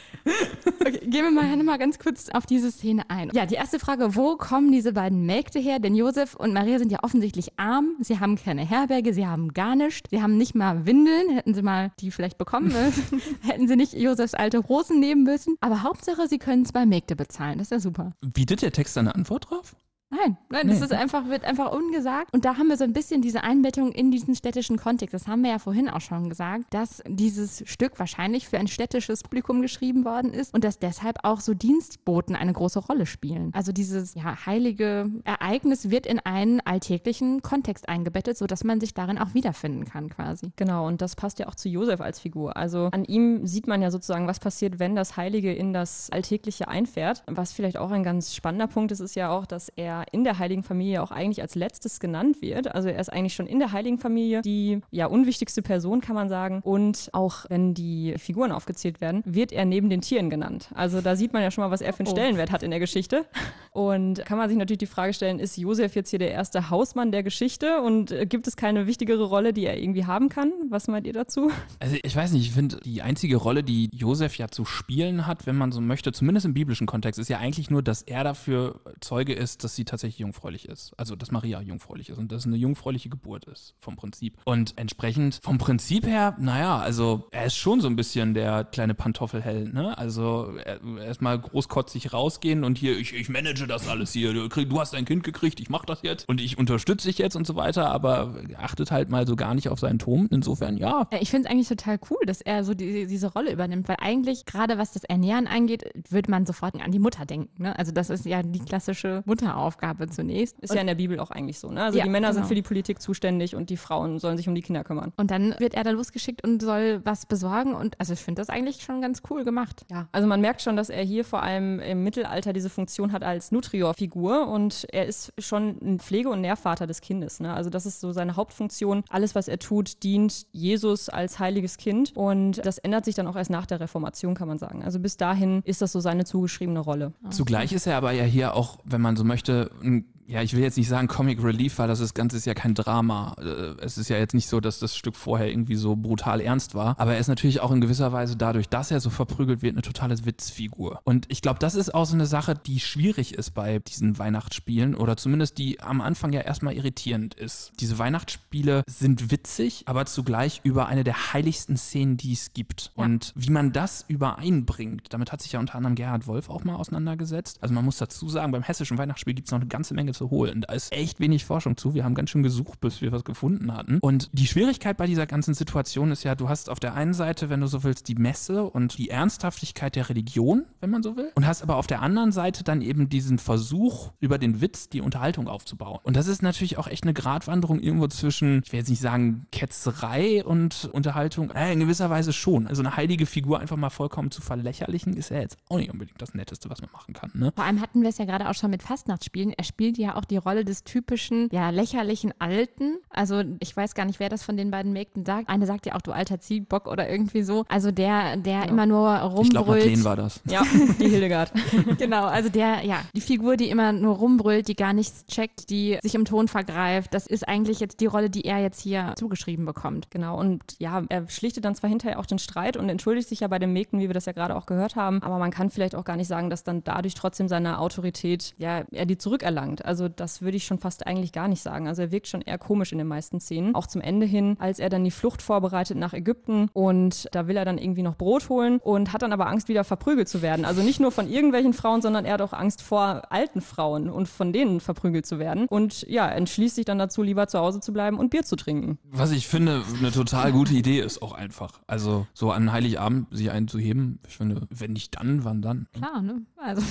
Okay, gehen wir mal, mal ganz kurz auf diese Szene ein. Ja, die erste Frage, wo kommen diese beiden Mägde her? Denn Josef und Maria sind ja offensichtlich arm. Sie haben keine Herberge, sie haben gar nichts. Sie haben nicht mal Windeln. Hätten sie mal die vielleicht bekommen müssen, hätten sie nicht Josefs alte Hosen nehmen müssen. Aber Hauptsache, sie können zwei Mägde bezahlen. Das ist ja super. Bietet der Text da eine Antwort drauf? Nein, nein, das ist einfach, wird einfach ungesagt. Und da haben wir so ein bisschen diese Einbettung in diesen städtischen Kontext. Das haben wir ja vorhin auch schon gesagt, dass dieses Stück wahrscheinlich für ein städtisches Publikum geschrieben worden ist und dass deshalb auch so Dienstboten eine große Rolle spielen. Also dieses ja, heilige Ereignis wird in einen alltäglichen Kontext eingebettet, sodass man sich darin auch wiederfinden kann quasi. Genau, und das passt ja auch zu Josef als Figur. Also an ihm sieht man ja sozusagen, was passiert, wenn das Heilige in das Alltägliche einfährt. Was vielleicht auch ein ganz spannender Punkt ist, ist ja auch, dass er in der Heiligen Familie auch eigentlich als letztes genannt wird. Also er ist eigentlich schon in der Heiligen Familie die ja unwichtigste Person, kann man sagen. Und auch wenn die Figuren aufgezählt werden, wird er neben den Tieren genannt. Also da sieht man ja schon mal, was er für einen Oh. Stellenwert hat in der Geschichte. Und kann man sich natürlich die Frage stellen, ist Josef jetzt hier der erste Hausmann der Geschichte und äh, gibt es keine wichtigere Rolle, die er irgendwie haben kann? Was meint ihr dazu? Also ich weiß nicht, ich finde, die einzige Rolle, die Josef ja zu spielen hat, wenn man so möchte, zumindest im biblischen Kontext, ist ja eigentlich nur, dass er dafür Zeuge ist, dass sie tatsächlich jungfräulich ist. Also dass Maria jungfräulich ist und dass es eine jungfräuliche Geburt ist, vom Prinzip. Und entsprechend, vom Prinzip her, naja, also er ist schon so ein bisschen der kleine Pantoffelheld, ne? Also er- erstmal großkotzig rausgehen und hier, ich, ich manage das alles hier. Du, krieg, du hast ein Kind gekriegt, ich mach das jetzt und ich unterstütze dich jetzt und so weiter, aber achtet halt mal so gar nicht auf seinen Ton. Insofern, ja, Ja, Ich finde es eigentlich total cool, dass er so die, diese Rolle übernimmt, weil eigentlich gerade was das Ernähren angeht, würde man sofort an die Mutter denken. Ne? Also das ist ja die klassische Mutteraufgabe zunächst. Ist ja in der Bibel auch eigentlich so. Ne? Also Ja, die Männer sind genau. für die Politik zuständig und die Frauen sollen sich um die Kinder kümmern. Und dann wird er da losgeschickt und soll was besorgen. Und also ich finde das eigentlich schon ganz cool gemacht. Ja, also man merkt schon, dass er hier vor allem im Mittelalter diese Funktion hat als Nutrior-Figur und er ist schon ein Pflege- und Nährvater des Kindes. Ne? Also das ist so seine Hauptfunktion. Alles, was er tut, dient Jesus als heiliges Kind und das ändert sich dann auch erst nach der Reformation, kann man sagen. Also bis dahin ist das so seine zugeschriebene Rolle. Zugleich ist er aber ja hier auch, wenn man so möchte, ein ja, ich will jetzt nicht sagen Comic Relief, weil das Ganze ist ja kein Drama. Äh, Es ist ja jetzt nicht so, dass das Stück vorher irgendwie so brutal ernst war. Aber er ist natürlich auch in gewisser Weise dadurch, dass er so verprügelt wird, eine totale Witzfigur. Und ich glaube, das ist auch so eine Sache, die schwierig ist bei diesen Weihnachtsspielen oder zumindest die am Anfang ja erstmal irritierend ist. Diese Weihnachtsspiele sind witzig, aber zugleich über eine der heiligsten Szenen, die es gibt. Ja. Und wie man das übereinbringt, damit hat sich ja unter anderem Gerhard Wolf auch mal auseinandergesetzt. Also man muss dazu sagen, beim hessischen Weihnachtsspiel gibt es noch eine ganze Menge zu holen. Da ist echt wenig Forschung zu. Wir haben ganz schön gesucht, bis wir was gefunden hatten. Und die Schwierigkeit bei dieser ganzen Situation ist ja, du hast auf der einen Seite, wenn du so willst, die Messe und die Ernsthaftigkeit der Religion, wenn man so will, und hast aber auf der anderen Seite dann eben diesen Versuch, über den Witz die Unterhaltung aufzubauen. Und das ist natürlich auch echt eine Gratwanderung irgendwo zwischen, ich will jetzt nicht sagen Ketzerei und Unterhaltung, äh, in gewisser Weise schon. Also eine heilige Figur einfach mal vollkommen zu verlächerlichen, ist ja jetzt auch nicht unbedingt das Netteste, was man machen kann. Ne? Vor allem hatten wir es ja gerade auch schon mit Fastnachtsspielen. Er spielt ja auch die Rolle des typischen, ja, lächerlichen Alten. Also ich weiß gar nicht, wer das von den beiden Mägden sagt. Eine sagt ja auch, du alter Ziehbock oder irgendwie so. Also der, der immer nur Ich glaube, rumbrüllt. Madeleine war das. Ja, die Hildegard. genau, also der, ja, die Figur, die immer nur rumbrüllt, die gar nichts checkt, die sich im Ton vergreift, das ist eigentlich jetzt die Rolle, die er jetzt hier zugeschrieben bekommt. Genau, und ja, er schlichtet dann zwar hinterher auch den Streit und entschuldigt sich ja bei den Mägden, wie wir das ja gerade auch gehört haben, aber man kann vielleicht auch gar nicht sagen, dass dann dadurch trotzdem seine Autorität, ja, er die zurückerlangt. Also das würde ich schon fast eigentlich gar nicht sagen. Also er wirkt schon eher komisch in den meisten Szenen. Auch zum Ende hin, als er dann die Flucht vorbereitet nach Ägypten und da will er dann irgendwie noch Brot holen und hat dann aber Angst, wieder verprügelt zu werden. Also nicht nur von irgendwelchen Frauen, sondern er hat auch Angst vor alten Frauen und von denen verprügelt zu werden. Und ja, entschließt sich dann dazu, lieber zu Hause zu bleiben und Bier zu trinken. Was ich finde, eine total gute Idee ist auch einfach. Also so an Heiligabend sich einzuheben, ich finde, wenn nicht dann, wann dann? Klar, ne? Also,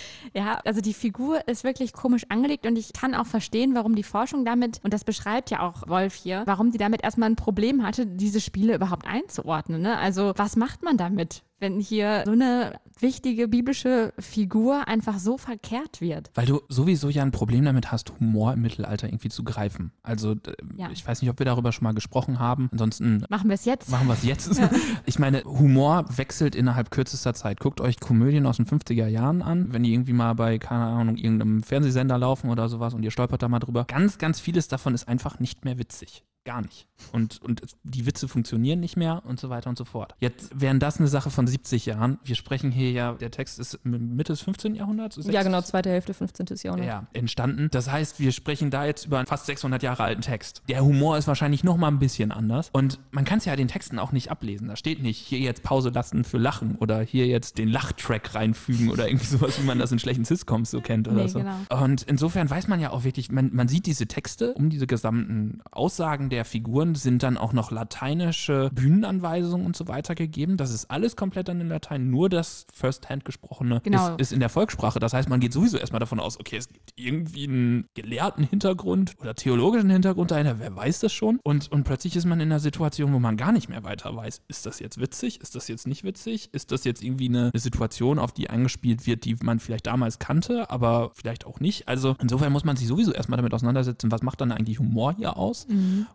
ja, also die Figur ist wirklich komisch angelegt und ich kann auch verstehen, warum die Forschung damit, und das beschreibt ja auch Wolf hier, warum die damit erstmal ein Problem hatte, diese Spiele überhaupt einzuordnen. Ne? Also, was macht man damit? Wenn hier so eine wichtige biblische Figur einfach so verkehrt wird. Weil du sowieso ja ein Problem damit hast, Humor im Mittelalter irgendwie zu greifen. Also Ja. ich weiß nicht, ob wir darüber schon mal gesprochen haben. Ansonsten Machen wir es jetzt? machen wir es jetzt. Ich meine, Humor wechselt innerhalb kürzester Zeit. Guckt euch Komödien aus den 50er Jahren an, wenn die irgendwie mal bei, keine Ahnung, irgendeinem Fernsehsender laufen oder sowas und ihr stolpert da mal drüber. Ganz, ganz vieles davon ist einfach nicht mehr witzig. Gar nicht. Und, und die Witze funktionieren nicht mehr und so weiter und so fort. Jetzt wären das eine Sache von 70 Jahren. Wir sprechen hier ja, der Text ist Mitte des 15. Jahrhunderts? Ja, 60? genau, zweite Hälfte 15. Jahrhundert. ja, entstanden. Das heißt, wir sprechen da jetzt über einen fast 600 Jahre alten Text. Der Humor ist wahrscheinlich noch mal ein bisschen anders. Und man kann es ja den Texten auch nicht ablesen. Da steht nicht, hier jetzt Pause lassen für Lachen oder hier jetzt den Lachtrack reinfügen oder irgendwie sowas, wie man das in schlechten Sitcoms so kennt oder Nee, so. genau. Und insofern weiß man ja auch wirklich, man, man sieht diese Texte, um diese gesamten Aussagen der Figuren sind dann auch noch lateinische Bühnenanweisungen und so weiter gegeben. Das ist alles komplett dann in Latein, nur das First-Hand gesprochene Genau. ist, ist in der Volkssprache. Das heißt, man geht sowieso erstmal davon aus, okay, es gibt irgendwie einen gelehrten Hintergrund oder theologischen Hintergrund dahinter, wer weiß das schon? Und, und plötzlich ist man in einer Situation, wo man gar nicht mehr weiter weiß, ist das jetzt witzig, ist das jetzt nicht witzig, ist das jetzt irgendwie eine, eine Situation, auf die angespielt wird, die man vielleicht damals kannte, aber vielleicht auch nicht. Also insofern muss man sich sowieso erstmal damit auseinandersetzen, was macht dann eigentlich Humor hier aus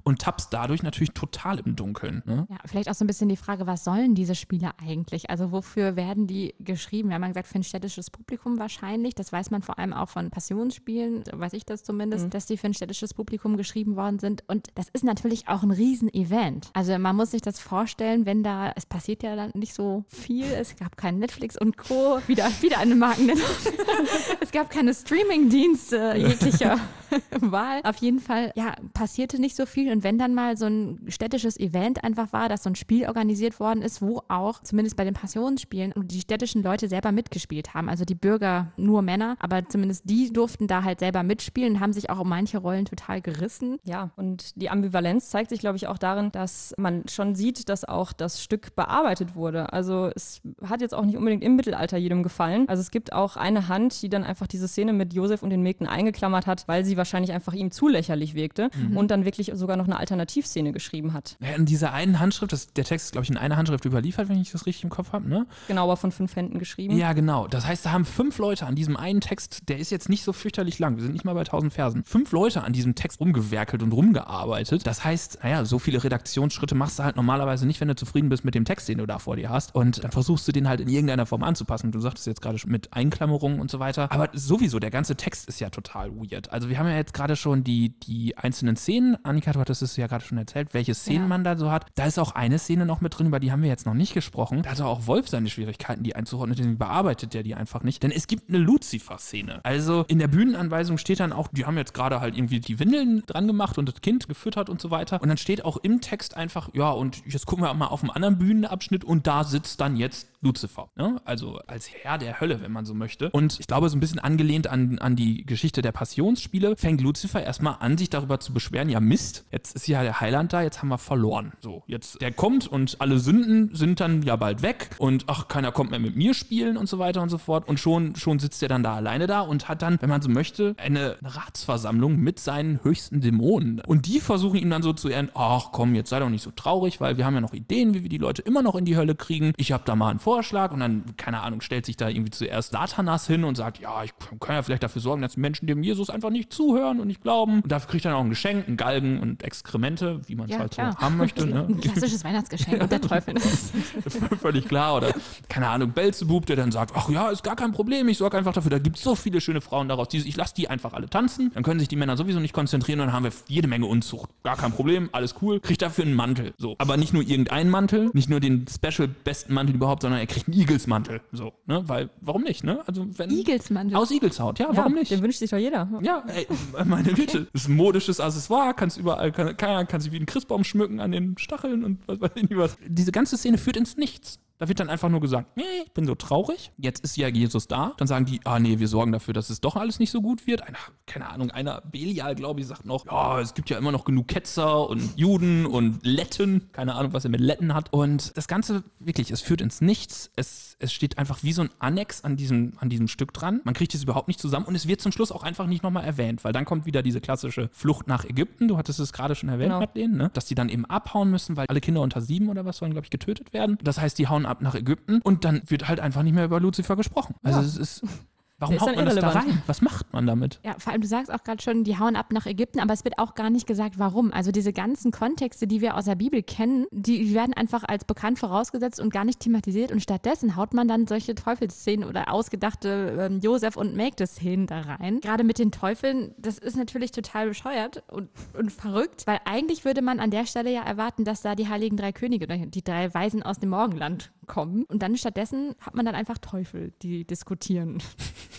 und tappst dadurch natürlich total im Dunkeln. Ne? Ja, vielleicht auch so ein bisschen die Frage, was sollen diese Spiele eigentlich? Also wofür werden die geschrieben? Wir haben ja gesagt, für ein städtisches Publikum wahrscheinlich. Das weiß man vor allem auch von Passionsspielen, so weiß ich das zumindest, dass die für ein städtisches Publikum geschrieben worden sind. Und das ist natürlich auch ein Riesen-Event. Also man muss sich das vorstellen, wenn da, es passiert ja dann nicht so viel, es gab kein Netflix und Co., wieder, wieder eine Markennennung. es gab keine Streaming-Dienste jeglicher Wahl. Auf jeden Fall, ja, passierte nicht so viel. Und wenn dann mal so ein städtisches Event einfach war, dass so ein Spiel organisiert worden ist, wo auch, zumindest bei den Passionsspielen, die städtischen Leute selber mitgespielt haben. Also die Bürger, nur Männer, aber zumindest die durften da halt selber mitspielen und haben sich auch um manche Rollen total gerissen. Ja, und die Ambivalenz zeigt sich, glaube ich, auch darin, dass man schon sieht, dass auch das Stück bearbeitet wurde. Also es hat jetzt auch nicht unbedingt im Mittelalter jedem gefallen. Also es gibt auch eine Hand, die dann einfach diese Szene mit Josef und den Mägden eingeklammert hat, weil sie wahrscheinlich einfach ihm zu lächerlich wirkte und dann wirklich sogar noch eine Alternativszene geschrieben hat. Ja, in dieser einen Handschrift, das, der Text ist, glaube ich, in einer Handschrift überliefert, wenn ich das richtig im Kopf habe, ne? Genauer von fünf Händen geschrieben. Ja, genau. Das heißt, da haben fünf Leute an diesem einen Text, der ist jetzt nicht so fürchterlich lang, wir sind nicht mal bei 1000 Versen, fünf Leute an diesem Text rumgewerkelt und rumgearbeitet. Das heißt, naja, so viele Redaktionsschritte machst du halt normalerweise nicht, wenn du zufrieden bist mit dem Text, den du da vor dir hast. Und dann versuchst du den halt in irgendeiner Form anzupassen. Du sagtest jetzt gerade schon mit Einklammerungen und so weiter. Aber sowieso, der ganze Text ist ja total weird. Also wir haben ja jetzt gerade schon die, die einzelnen Szenen. Annika, du hattest es ja gerade schon erzählt, welche Szenen Ja. man da so hat. Da ist auch eine Szene noch mit drin, über die haben wir jetzt noch nicht gesprochen. Da hatte auch Wolf seine Schwierigkeiten, die einzuordnen, deswegen bearbeitet er die einfach nicht. Denn es gibt eine Lucifer-Szene. Also in der Bühnenanweisung steht dann auch, die haben jetzt gerade halt irgendwie die Windeln dran gemacht und das Kind gefüttert und so weiter. Und dann steht auch im Text einfach, ja, und jetzt gucken wir mal auf einen anderen Bühnenabschnitt und da sitzt dann jetzt Lucifer. Ne? Also als Herr der Hölle, wenn man so möchte. Und ich glaube, so ein bisschen angelehnt an, an die Geschichte der Passionsspiele, fängt Lucifer erstmal an, sich darüber zu beschweren, ja Mist, jetzt ist ja der Heiland da, jetzt haben wir verloren. So, jetzt der kommt und alle Sünden sind dann ja bald weg und ach, keiner kommt mehr mit mir spielen und so weiter und so fort. Und schon, schon sitzt er dann da alleine da und hat dann, wenn man so möchte, eine Ratsversammlung mit seinen höchsten Dämonen. Und die versuchen ihm dann so zu ehren, ach komm, jetzt sei doch nicht so traurig, weil wir haben ja noch Ideen, wie wir die Leute immer noch in die Hölle kriegen. Ich habe da mal einen Vorschlag und dann, keine Ahnung, stellt sich da irgendwie zuerst Satanas hin und sagt, ja, ich kann ja vielleicht dafür sorgen, dass die Menschen dem Jesus einfach nicht zuhören und nicht glauben. Und dafür kriegt er dann auch ein Geschenk, einen Galgen und Exkremente, wie man es Ja, halt so haben möchte. Ne? Ein klassisches Weihnachtsgeschenk und der Teufel. Völlig klar. Oder, keine Ahnung, Belzebub, der dann sagt, ach ja, ist gar kein Problem, ich sorge einfach dafür, da gibt es so viele schöne Frauen daraus, die, ich lasse die einfach alle tanzen, dann können sich die Männer sowieso nicht konzentrieren und dann haben wir jede Menge Unzucht. Gar kein Problem, alles cool. Kriegt dafür einen Mantel. So. Aber nicht nur irgendeinen Mantel, nicht nur den special besten Mantel überhaupt, sondern er kriegt einen Igelsmantel. So, ne? Weil, warum nicht, ne? Also, wenn. Igelsmantel. Aus Igelshaut, ja, warum nicht? Den wünscht sich doch jeder. Ja, ey, meine Güte. Das ist ein modisches Accessoire, kannst überall, kann, kann, kann sich wie ein Christbaum schmücken an den Stacheln und was weiß ich nicht was. Diese ganze Szene führt ins Nichts. Da wird dann einfach nur gesagt, nee, ich bin so traurig, jetzt ist ja Jesus da. Dann sagen die, ah nee, wir sorgen dafür, dass es doch alles nicht so gut wird. Einer, keine Ahnung, einer Belial, glaube ich, sagt noch, ja, es gibt ja immer noch genug Ketzer und Juden und Letten. Keine Ahnung, was er mit Letten hat. Und das Ganze, wirklich, es führt ins Nichts. Es, es steht einfach wie so ein Annex an diesem, an diesem Stück dran. Man kriegt es überhaupt nicht zusammen und es wird zum Schluss auch einfach nicht nochmal erwähnt, weil dann kommt wieder diese klassische Flucht nach Ägypten. Du hattest es gerade schon erwähnt, Genau. Madeleine, ne? dass die dann eben abhauen müssen, weil alle Kinder unter sieben oder was sollen, glaube ich, getötet werden. Das heißt, die hauen ab nach Ägypten und dann wird halt einfach nicht mehr über Lucifer gesprochen. Also Ja. es ist. Warum haut man das da rein? Was macht man damit? Ja, vor allem, du sagst auch gerade schon, die hauen ab nach Ägypten, aber es wird auch gar nicht gesagt, warum. Also diese ganzen Kontexte, die wir aus der Bibel kennen, die werden einfach als bekannt vorausgesetzt und gar nicht thematisiert und stattdessen haut man dann solche Teufelsszenen oder ausgedachte ähm, Josef- und Mägde-Szenen da rein. Gerade mit den Teufeln, das ist natürlich total bescheuert und, und verrückt, weil eigentlich würde man an der Stelle ja erwarten, dass da die heiligen drei Könige oder die drei Weisen aus dem Morgenland kommen. Und dann stattdessen hat man dann einfach Teufel, die diskutieren.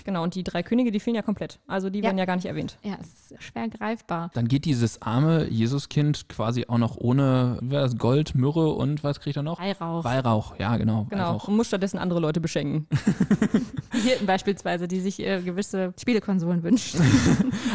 Genau, und die drei Könige, die fehlen ja komplett. Also die Ja. werden ja gar nicht erwähnt. Ja, es ist schwer greifbar. Dann geht dieses arme Jesuskind quasi auch noch ohne wie war das, Gold, Myrrhe und was kriegt er noch? Weihrauch. Weihrauch, ja genau. Genau. Weihrauch. Und muss stattdessen andere Leute beschenken. Die Hirten beispielsweise, die sich äh, gewisse Spielekonsolen wünschen.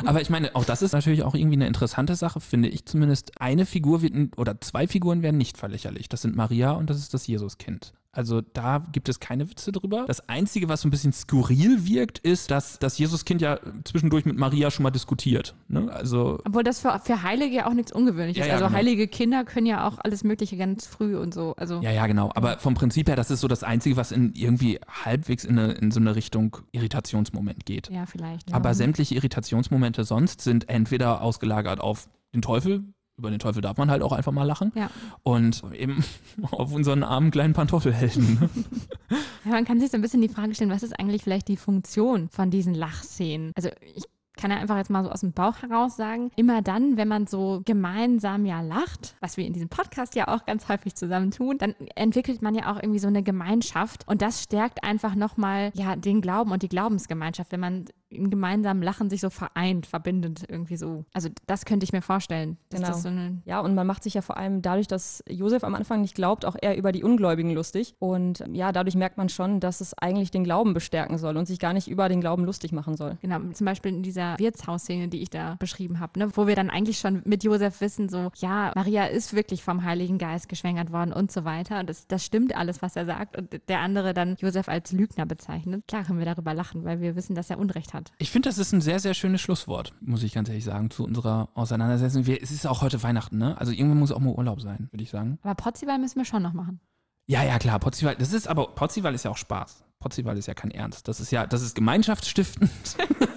Aber ich meine, auch das ist natürlich auch irgendwie eine interessante Sache, finde ich zumindest. Eine Figur wird, oder zwei Figuren werden nicht verlächerlicht. Das sind Maria und das ist das Jesuskind. Also da gibt es keine Witze drüber. Das Einzige, was so ein bisschen skurril wirkt, ist, dass das Jesuskind ja zwischendurch mit Maria schon mal diskutiert. Ne? Also Obwohl das für, für Heilige ja auch nichts Ungewöhnliches Ja, ist. ja, also genau. heilige Kinder können ja auch alles Mögliche ganz früh und so. Also Ja, ja, genau. Aber vom Prinzip her, das ist so das Einzige, was in irgendwie halbwegs in, eine, in so eine Richtung Irritationsmoment geht. ja, vielleicht. Aber ja. sämtliche Irritationsmomente sonst sind entweder ausgelagert auf den Teufel, über den Teufel darf man halt auch einfach mal lachen, Ja. und eben auf unseren armen kleinen Pantoffelhelden. Ja, man kann sich so ein bisschen die Frage stellen, was ist eigentlich vielleicht die Funktion von diesen Lachszenen? Also ich kann ja einfach jetzt mal so aus dem Bauch heraus sagen, immer dann, wenn man so gemeinsam ja lacht, was wir in diesem Podcast ja auch ganz häufig zusammen tun, dann entwickelt man ja auch irgendwie so eine Gemeinschaft und das stärkt einfach nochmal ja den Glauben und die Glaubensgemeinschaft, wenn man im gemeinsamen Lachen sich so vereint, verbindet irgendwie so. Also das könnte ich mir vorstellen. Genau. So Ja, und man macht sich ja vor allem dadurch, dass Josef am Anfang nicht glaubt, auch eher über die Ungläubigen lustig. Und ja, dadurch merkt man schon, dass es eigentlich den Glauben bestärken soll und sich gar nicht über den Glauben lustig machen soll. Genau, zum Beispiel in dieser Wirtshausszene, die ich da beschrieben habe, ne, wo wir dann eigentlich schon mit Josef wissen, so, ja, Maria ist wirklich vom Heiligen Geist geschwängert worden und so weiter. Und das, das stimmt alles, was er sagt. Und der andere dann Josef als Lügner bezeichnet. Klar können wir darüber lachen, weil wir wissen, dass er Unrecht hat. Ich finde, das ist ein sehr, sehr schönes Schlusswort, muss ich ganz ehrlich sagen, zu unserer Auseinandersetzung. Wir, es ist auch heute Weihnachten, ne? Also irgendwann muss auch mal Urlaub sein, würde ich sagen. Aber Potzival müssen wir schon noch machen. Ja, ja, klar, Potzival, das ist aber, Potzival ist ja auch Spaß. Potzival ist ja kein Ernst. Das ist ja, das ist gemeinschaftsstiftend.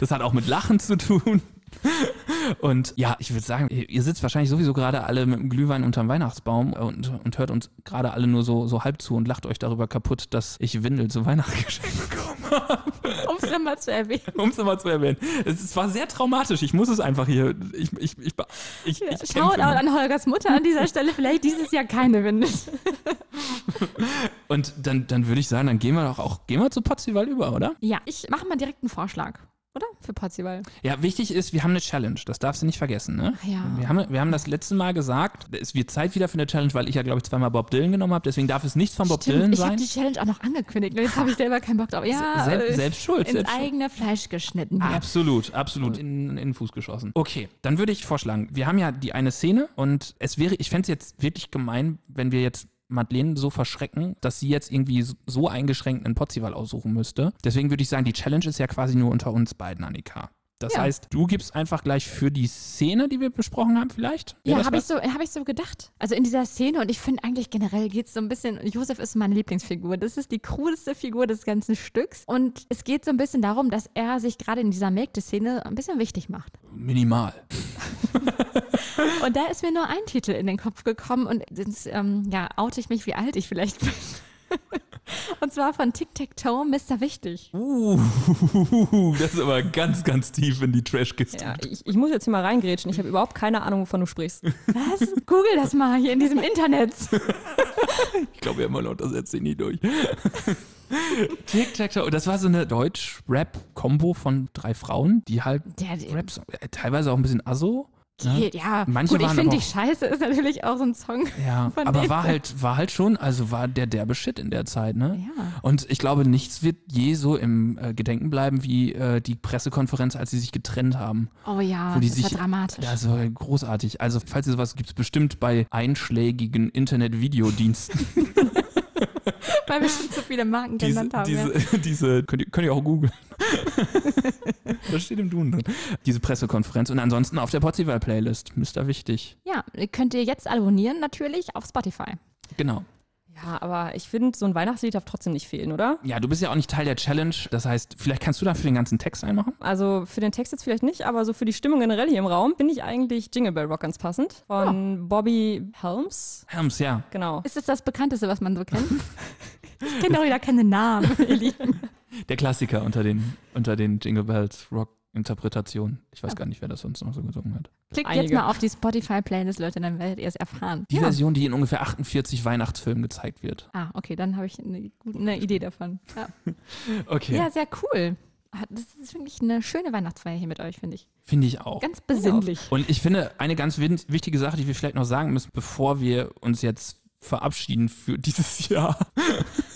das hat auch mit Lachen zu tun. Und ja, ich würde sagen, ihr sitzt wahrscheinlich sowieso gerade alle mit dem Glühwein unterm Weihnachtsbaum und, und hört uns gerade alle nur so, so halb zu und lacht euch darüber kaputt, dass ich Windel zu Weihnachten geschenkt bekommen habe. Um es nochmal zu erwähnen. Um es nochmal zu erwähnen. Es, war sehr traumatisch. Ich muss es einfach hier. Ich, ich, ich, ich, ich Schaut kämpfe immer. an Holgers Mutter an dieser Stelle. Vielleicht dieses Jahr keine Winde. Und dann, dann würde ich sagen, dann gehen wir doch auch, gehen wir zu Potzival über, oder? Ja, ich mache mal direkt einen Vorschlag. Oder? Für Potzival. Ja, wichtig ist, wir haben eine Challenge. Das darfst du nicht vergessen, ne? Ja. Wir haben, wir haben das letzte Mal gesagt, es wird Zeit wieder für eine Challenge, weil ich ja, glaube ich, zweimal Bob Dylan genommen habe. Deswegen darf es nicht von Bob Dylan Stimmt, ich habe sein. die Challenge auch noch angekündigt. Jetzt habe ich selber keinen Bock drauf. Ja, Sel- äh, selbst schuld, Ins selbst eigene Fleisch geschnitten. Hier. Absolut, absolut. In, in den Fuß geschossen. Okay, dann würde ich vorschlagen, wir haben ja die eine Szene und es wäre, ich fände es jetzt wirklich gemein, wenn wir jetzt Madeleine so verschrecken, dass sie jetzt irgendwie so- eingeschränkt einen Potzival aussuchen müsste. Deswegen würde ich sagen, die Challenge ist ja quasi nur unter uns beiden, Annika. Das Ja. heißt, du gibst einfach gleich für die Szene, die wir besprochen haben, vielleicht? Wäre Ja, habe ich, so, hab ich so gedacht. Also in dieser Szene und ich finde eigentlich generell geht es so ein bisschen, Josef ist meine Lieblingsfigur. Das ist die coolste Figur des ganzen Stücks und es geht so ein bisschen darum, dass er sich gerade in dieser Mägde-Szene ein bisschen wichtig macht. Minimal. Und da ist mir nur ein Titel in den Kopf gekommen und jetzt ähm, ja, oute ich mich, wie alt ich vielleicht bin. Und zwar von Tic Tac Toe, Mr. Wichtig. Uh, das ist aber ganz, ganz tief in die Trashkiste. Ja, ich, ich muss jetzt hier mal reingrätschen. Ich habe überhaupt keine Ahnung, wovon du sprichst. Was? Google das mal hier in diesem Internet. Ich glaube, immer noch, das setzt sich nie durch. Tic-Tac-Toe. Das war so eine Deutsch-Rap-Kombo von drei Frauen, die halt Raps, äh, teilweise auch ein bisschen asso. Geht, ja. Manche Gut, ich finde dich scheiße ist natürlich auch so ein Song. Ja, aber war halt, war halt schon, also war der derbe Shit in der Zeit, ne? Ja. Und ich glaube, nichts wird je so im äh, Gedenken bleiben wie äh, die Pressekonferenz, als sie sich getrennt haben. Oh ja, das sich, war dramatisch. Das war großartig. Also, falls ihr sowas gibt es bestimmt bei einschlägigen Internet-Videodiensten. Weil wir schon zu viele Marken diese, genannt haben. diese, ja. diese könnt, ihr, könnt ihr auch googeln. das steht im Duden drin. Diese Pressekonferenz. Und ansonsten auf der Potzival-Playlist. Mr. Wichtig. ja, könnt ihr jetzt abonnieren natürlich auf Spotify. Genau. Ja, aber ich finde, so ein Weihnachtslied darf trotzdem nicht fehlen, oder? Ja, du bist ja auch nicht Teil der Challenge. Das heißt, vielleicht kannst du dafür den ganzen Text einmachen? Also für den Text jetzt vielleicht nicht, aber so für die Stimmung generell hier im Raum finde ich eigentlich Jingle Bell Rock ganz passend. Von Bobby Helms. Helms, ja. Genau. Ist es das bekannteste, was man so kennt? ich kenne doch wieder keine Namen, ihr Lieben. Der Klassiker unter den, unter den Jingle Bells Rock. Interpretation. Ich weiß gar nicht, wer das sonst noch so gesungen hat. Klickt jetzt Einige. mal auf die Spotify-Playlist, Leute, dann werdet ihr es erfahren. Die ja. Version, die in ungefähr 48 Weihnachtsfilmen gezeigt wird. Ah, okay, dann habe ich eine, gute- eine Idee davon. Ja. Okay. ja, sehr cool. Ah, Das ist wirklich eine schöne Weihnachtsfeier hier mit euch, finde ich. Finde ich auch. Ganz besinnlich. Und ich finde, eine ganz wichtige Sache, die wir vielleicht noch sagen müssen, bevor wir uns jetzt verabschieden für dieses Jahr.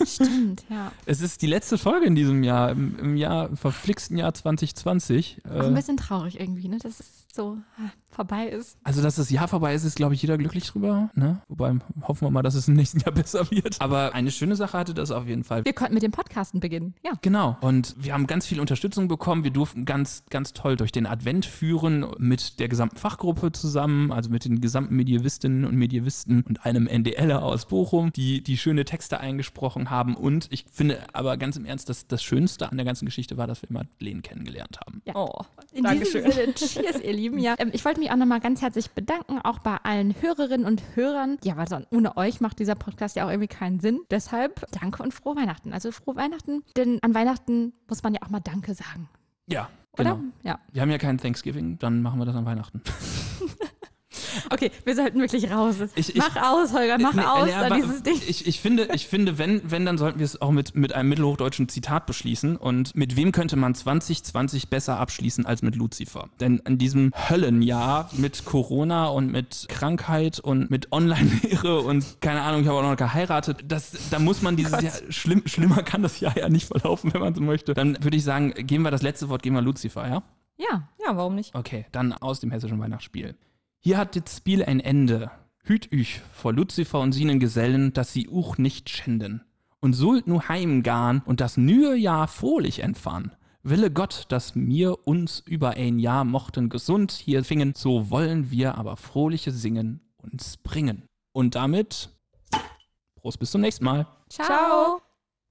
Stimmt, ja. Es ist die letzte Folge in diesem Jahr, im, im Jahr, im verflixten Jahr 2020. Auch ein Äh, bisschen traurig irgendwie, ne? dass es so ah, vorbei ist. also, dass das Jahr vorbei ist, ist, glaube ich, jeder glücklich drüber. Ne? Wobei hoffen wir mal, dass es im nächsten Jahr besser wird. Aber eine schöne Sache hatte das auf jeden Fall. Wir konnten mit dem Podcasten beginnen, ja. Genau. Und wir haben ganz viel Unterstützung bekommen. Wir durften ganz, ganz toll durch den Advent führen mit der gesamten Fachgruppe zusammen, also mit den gesamten Medievistinnen und Medievisten und einem NDLer aus Bochum, die die schöne Texte eingesprochen haben. Und ich finde aber ganz im Ernst, dass das Schönste an der ganzen Geschichte war, dass wir Madeleine kennengelernt haben. Ja. Oh, In Dankeschön. diesem Sinne, cheers, ihr Lieben. Ja, ähm, ich wollte mich auch nochmal ganz herzlich bedanken, auch bei allen Hörerinnen und Hörern. Ja, weil sonst ohne euch macht dieser Podcast ja auch irgendwie keinen Sinn. Deshalb danke und frohe Weihnachten. Also frohe Weihnachten, denn an Weihnachten muss man ja auch mal Danke sagen, Ja, oder? genau. Ja. Wir haben ja kein Thanksgiving, dann machen wir das an Weihnachten. Okay, wir sollten wirklich raus. Ich- ich- mach aus, Holger, mach Nee, aus, aber dieses Ding. Ich, ich finde, ich finde wenn, wenn, dann sollten wir es auch mit, mit einem mittelhochdeutschen Zitat beschließen. Und mit wem könnte man 2020 besser abschließen als mit Lucifer? Denn in diesem Höllenjahr mit Corona und mit Krankheit und mit Online-Lehre und keine Ahnung, ich habe auch noch geheiratet, das, da muss man dieses Jahr, schlimm, schlimmer kann das Jahr ja nicht verlaufen, wenn man so möchte. Dann würde ich sagen, geben wir das letzte Wort, geben wir Lucifer, ja? Ja, Ja, warum nicht? Okay, dann aus dem hessischen Weihnachtsspiel. Hier hat das Spiel ein Ende. Hüt üch vor Luzifer und seinen Gesellen, dass sie uch nicht schänden. Und sollt nu heimgarn und das nühe Jahr frohlich entfahren. Wille Gott, dass mir uns über ein Jahr mochten gesund hier fingen, so wollen wir aber frohliche Singen uns bringen. Und damit, Prost bis zum nächsten Mal. ciao. Ciao.